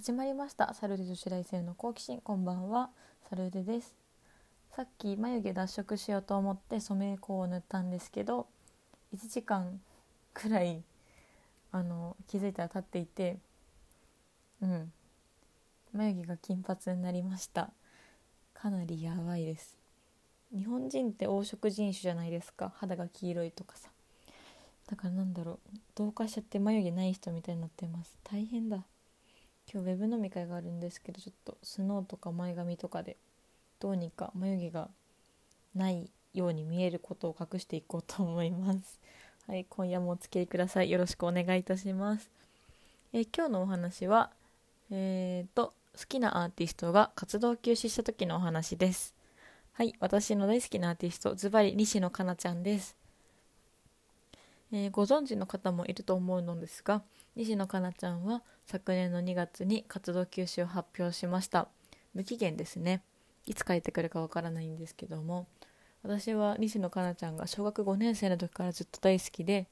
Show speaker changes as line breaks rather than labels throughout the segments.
始まりました。サルデ女子大生の好奇心。こんばんは。サルデです。さっき眉毛脱色しようと思って染め粉を塗ったんですけど1時間くらいあの気づいたら経っていてうん。眉毛が金髪になりました。かなりやばいです。日本人って黄色人種じゃないですか。肌が黄色いとかさ。だからなんだろう。同化しちゃって眉毛ない人みたいになってます。大変だ。今日ウェブ飲み会があるんですけどちょっとスノーとか前髪とかでどうにか眉毛がないように見えることを隠していこうと思います。はい今夜もお付き合いください。よろしくお願いいたします。え今日のお話はえーと好きなアーティストが活動休止した時のお話です。はい私の大好きなアーティストズバリ西野カナちゃんです。えー、ご存知の方もいると思うのですが西野カナちゃんは昨年の2月に活動休止を発表しました。無期限ですね。いつ帰ってくるかわからないんですけども私は西野カナちゃんが小学5年生の時からずっと大好きで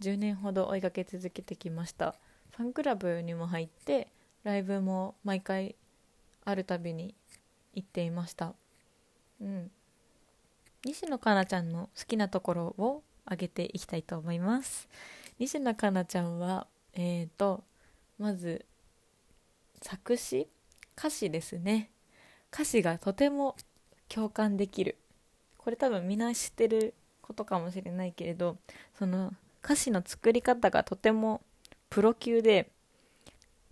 10年ほど追いかけ続けてきました。ファンクラブにも入ってライブも毎回あるたびに行っていました。うん。西野カナちゃんの好きなところを挙げていきたいと思います。西野カナちゃんはえーとまず作詞歌詞ですね。歌詞がとても共感できる。これ多分みんな知ってることかもしれないけれどその歌詞の作り方がとてもプロ級で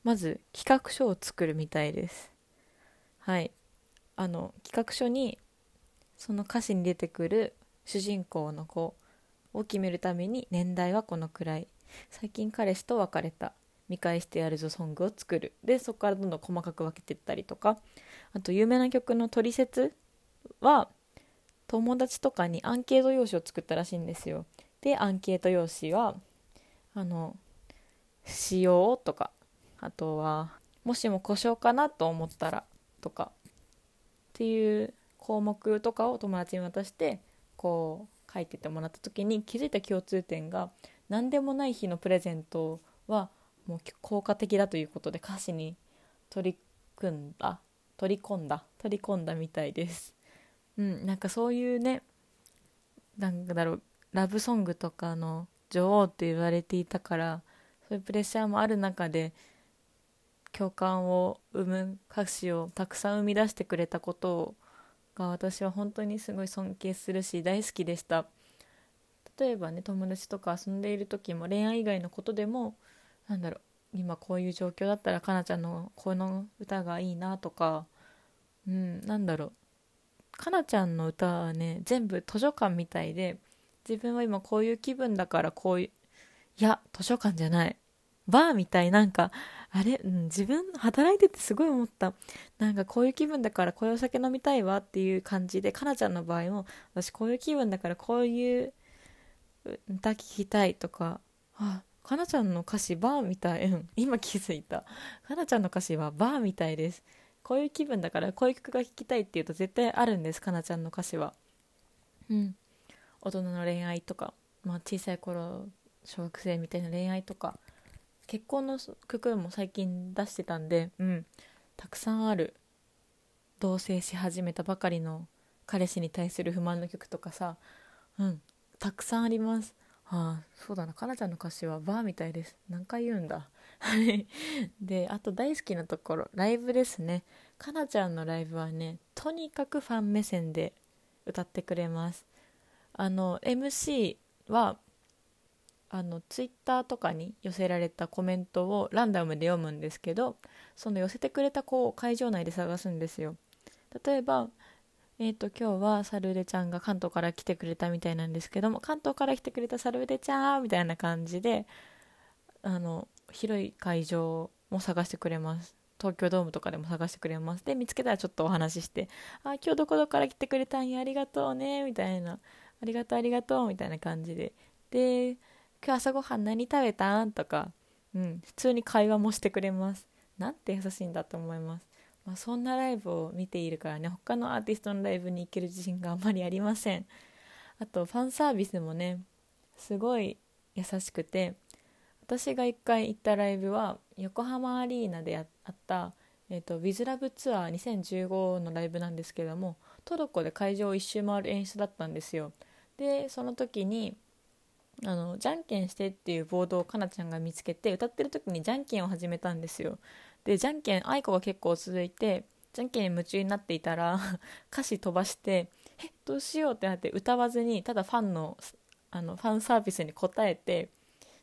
まず企画書を作るみたいです。はい。あの企画書にその歌詞に出てくる主人公の子を決めるために年代はこのくらい。最近彼氏と別れた。見返してやるぞソングを作る。でそこからどんどん細かく分けていったりとか。あと有名な曲の取説は友達とかにアンケート用紙を作ったらしいんですよ。でアンケート用紙はあの使用とか。あとはもしも故障かなと思ったらとか。っていう項目とかを友達に渡してこう書いててもらった時に気づいた共通点が何でもない日のプレゼントはもう効果的だということで歌詞に取り組んだ取り込んだ取り込んだみたいです。うんなんかそういうねなんだろうラブソングとかの女王って言われていたからそういうプレッシャーもある中で共感を生む歌詞をたくさん生み出してくれたことをが私は本当にすごい尊敬するし大好きでした。例えばね友達とか遊んでいる時も恋愛以外のことでもなんだろう今こういう状況だったらかなちゃんのこの歌がいいなとかうんなんだろう。かなちゃんの歌はね全部図書館みたいで自分は今こういう気分だからこういういや図書館じゃない。バーみたいなんかあれ、うん、自分働いててすごい思った。なんかこういう気分だからこういうお酒飲みたいわっていう感じでかなちゃんの場合も私こういう気分だからこういう歌聞きたいとかあかなちゃんの歌詞バーみたい、うん、今気づいた。かなちゃんの歌詞はバーみたいです。こういう気分だからこういう曲が聴きたいっていうと絶対あるんですかなちゃんの歌詞は。うん。大人の恋愛とか、まあ、小さい頃小学生みたいな恋愛とか。結婚の曲も最近出してたんでうん。たくさんある。同棲し始めたばかりの彼氏に対する不満の曲とかさ。うん。たくさんあります。ああそうだな。かなちゃんの歌詞はバーみたいです。何回言うんだ。は いであと大好きなところ。ライブですね。かなちゃんのライブはねとにかくファン目線で歌ってくれます。あの MC はあのツイッターとかに寄せられたコメントをランダムで読むんですけどその寄せてくれた子を会場内で探すんですよ。例えばえーと、今日はサルーデちゃんが関東から来てくれたみたいなんですけども関東から来てくれたサルーデちゃんみたいな感じであの広い会場も探してくれます。東京ドームとかでも探してくれます。で見つけたらちょっとお話しして「あ今日どこどこから来てくれたんやありがとうね」みたいな「ありがとうありがとう」みたいな感じで。で「今日朝ごはん何食べたん?」とか、うん、普通に会話もしてくれます。なんて優しいんだと思います。まあ、そんなライブを見ているからね。他のアーティストのライブに行ける自信があまりありません。あとファンサービスもねすごい優しくて。私が1回行ったライブは横浜アリーナであったえーと、ウィズラブツアー2015のライブなんですけどもトルコで会場を一周回る演出だったんですよ。でその時にあのじゃんけんしてっていうボードをかなちゃんが見つけて歌ってる時にじゃんけんを始めたんですよ。でじゃんけん愛子が結構続いてじゃんけんに夢中になっていたら 歌詞飛ばしてえどうしようってなって歌わずにただファンのあのファンサービスに応えて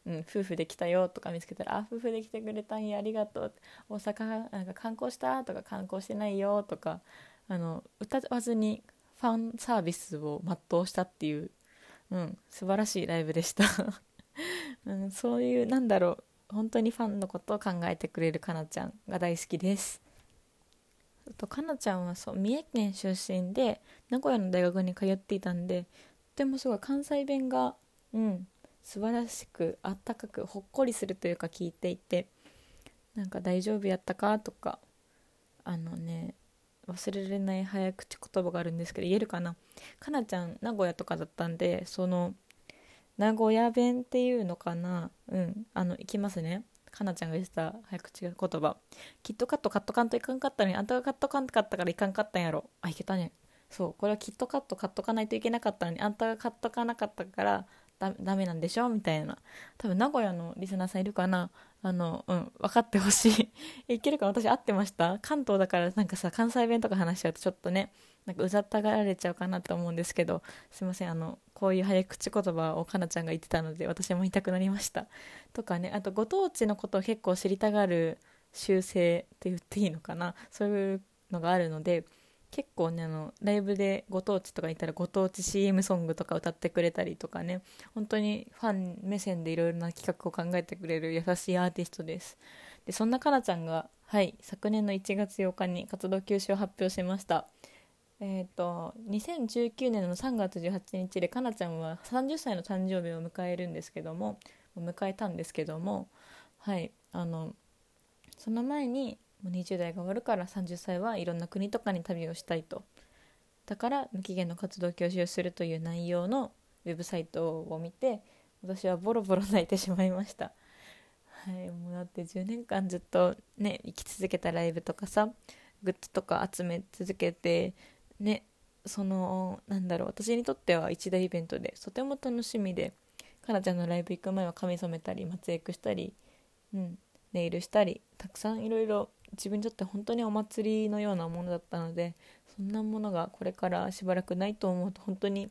うん、夫婦できたよとか見つけたら「あ夫婦できてくれたんやありがとう」大阪なんか観光したとか観光してないよとかあの歌わずにファンサービスを全うしたっていう、うん、素晴らしいライブでした、うん、そういうなんだろう本当にファンのことを考えてくれるかなちゃんが大好きです。とかなちゃんはそう三重県出身で名古屋の大学に通っていたんでとてもすごい関西弁がうん素晴らしくあったかくほっこりするというか聞いていてなんか大丈夫やったかとかあのね忘れられない早口言葉があるんですけど言えるかな？かなちゃん名古屋とかだったんでその名古屋弁っていうのかな？うんあの行きますね。かなちゃんが言ってた早口言葉。きっとカットカットカンといかんかったのにあんたがカットカンかったからいかんかったんやろあいけたねそうこれはきっとカットカットかないといけなかったのにあんたがカットかなかったからだダメなんでしょ？みたいな。多分名古屋のリスナーさんいるかな？あのうん分かってほしい。いけるか私合ってました。関東だからなんかさ関西弁とか話しちゃうとちょっとねなんかうざったがられちゃうかなと思うんですけど。すいませんあのこういう早口言葉をかなちゃんが言ってたので私も言いたくなりました。とかねあとご当地のことを結構知りたがる習性って言っていいのかな？そういうのがあるので結構ねあのライブでご当地とかいたらご当地 CM ソングとか歌ってくれたりとかね。本当にファン目線でいろいろな企画を考えてくれる優しいアーティストです。でそんなかなちゃんがはい昨年の1月8日に活動休止を発表しました。えっ、ー、と2019年の3月18日でかなちゃんは30歳の誕生日を迎えるんですけども迎えたんですけどもはいあのその前にもう20代が終わるから30歳はいろんな国とかに旅をしたいと。だから無期限の活動休止をするという内容のウェブサイトを見て私はボロボロ泣いてしまいました。はいもうだって10年間ずっとね生き続けたライブとかさグッズとか集め続けてねそのなんだろう私にとっては一大イベントでとても楽しみでかなちゃんのライブ行く前は髪染めたり松江区したり、うん、ネイルしたりたくさんいろいろ自分にとって本当にお祭りのようなものだったのでそんなものがこれからしばらくないと思うと本当に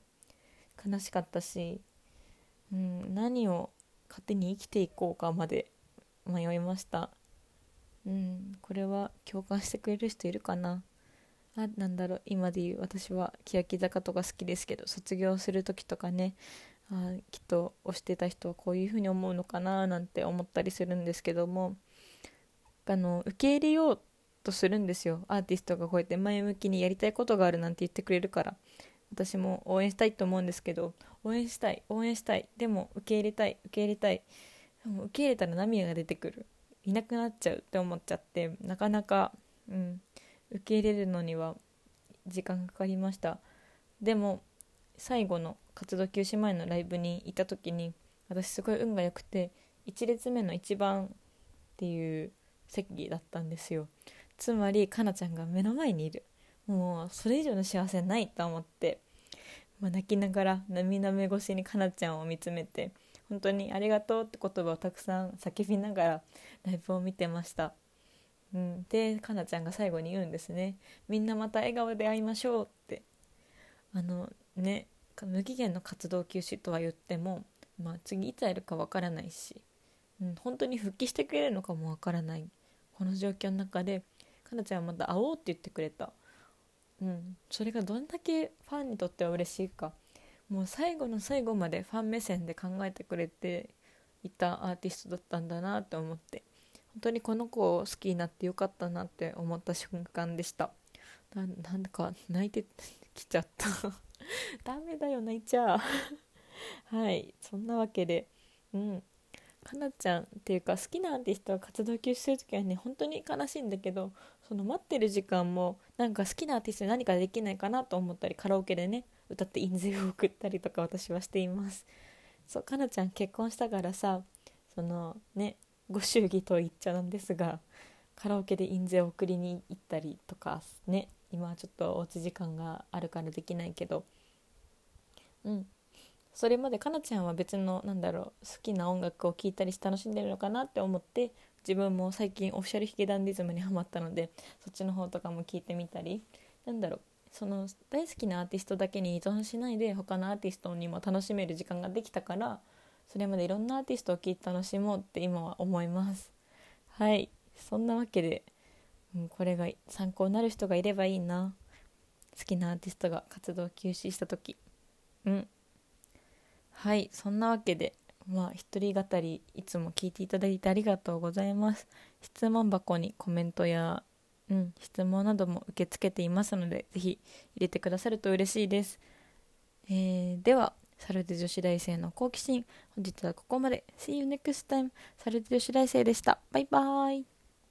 悲しかったし、うん、何を勝手に生きていこうかまで迷いました、うん、これは共感してくれる人いるかな。あなんだろう今で言う私は欅坂とか好きですけど卒業する時とかねあきっと推してた人はこういう風に思うのかななんて思ったりするんですけども。あの受け入れようとするんですよ。アーティストがこうやって前向きにやりたいことがあるなんて言ってくれるから。私も応援したいと思うんですけど応援したい応援したい。でも受け入れたい受け入れたい。でも受け入れたら涙が出てくる。いなくなっちゃうって思っちゃって。なかなか、うん、受け入れるのには時間かかりました。でも最後の活動休止前のライブにいた時に私すごい運が良くて1列目の1番っていう席だったんですよ。つまりかなちゃんが目の前にいる。もうそれ以上の幸せないと思って、まあ、泣きながら涙目越しにかなちゃんを見つめて本当にありがとうって言葉をたくさん叫びながらライブを見てました、うん、でかなちゃんが最後に言うんですね。みんなまた笑顔で会いましょうって。あのね無期限の活動休止とは言っても、まあ、次いつ会えるかわからないし、うん、本当に復帰してくれるのかもわからない。この状況の中でかなちゃんはまた会おうって言ってくれた、うん、それがどんだけファンにとっては嬉しいか。もう最後の最後までファン目線で考えてくれていたアーティストだったんだなって思って。本当にこの子を好きになってよかったなって思った瞬間でした。なんだか泣いてきちゃった。ダメだよ泣いちゃう。はい。そんなわけで。うん。かなちゃんっていうか好きなアーティストが活動休止する時はね本当に悲しいんだけどその待ってる時間もなんか好きなアーティストに何かできないかなと思ったりカラオケでね歌って印税を送ったりとか私はしています。そうかなちゃん結婚したからさそのねご祝儀と言っちゃなんですがカラオケで印税を送りに行ったりとかね今はちょっとおうち時間があるからできないけど。うん。それまでかなちゃんは別のなんだろう好きな音楽を聴いたりして楽しんでるのかなって思って自分も最近オフィシャルヒゲダンディズムにハマったのでそっちの方とかも聞いてみたりなんだろうその大好きなアーティストだけに依存しないで他のアーティストにも楽しめる時間ができたからそれまでいろんなアーティストを聴いて楽しもうって今は思います。はい。そんなわけで、うん、これが参考になる人がいればいいな。好きなアーティストが活動休止した時。うん。はいそんなわけでまあ一人語りいつも聞いていただいてありがとうございます。質問箱にコメントやうん、質問なども受け付けていますのでぜひ入れてくださると嬉しいです、えー、ではサルテ女子大生の好奇心本日はここまで。See you next time サルテ女子大生でした。バイバーイ。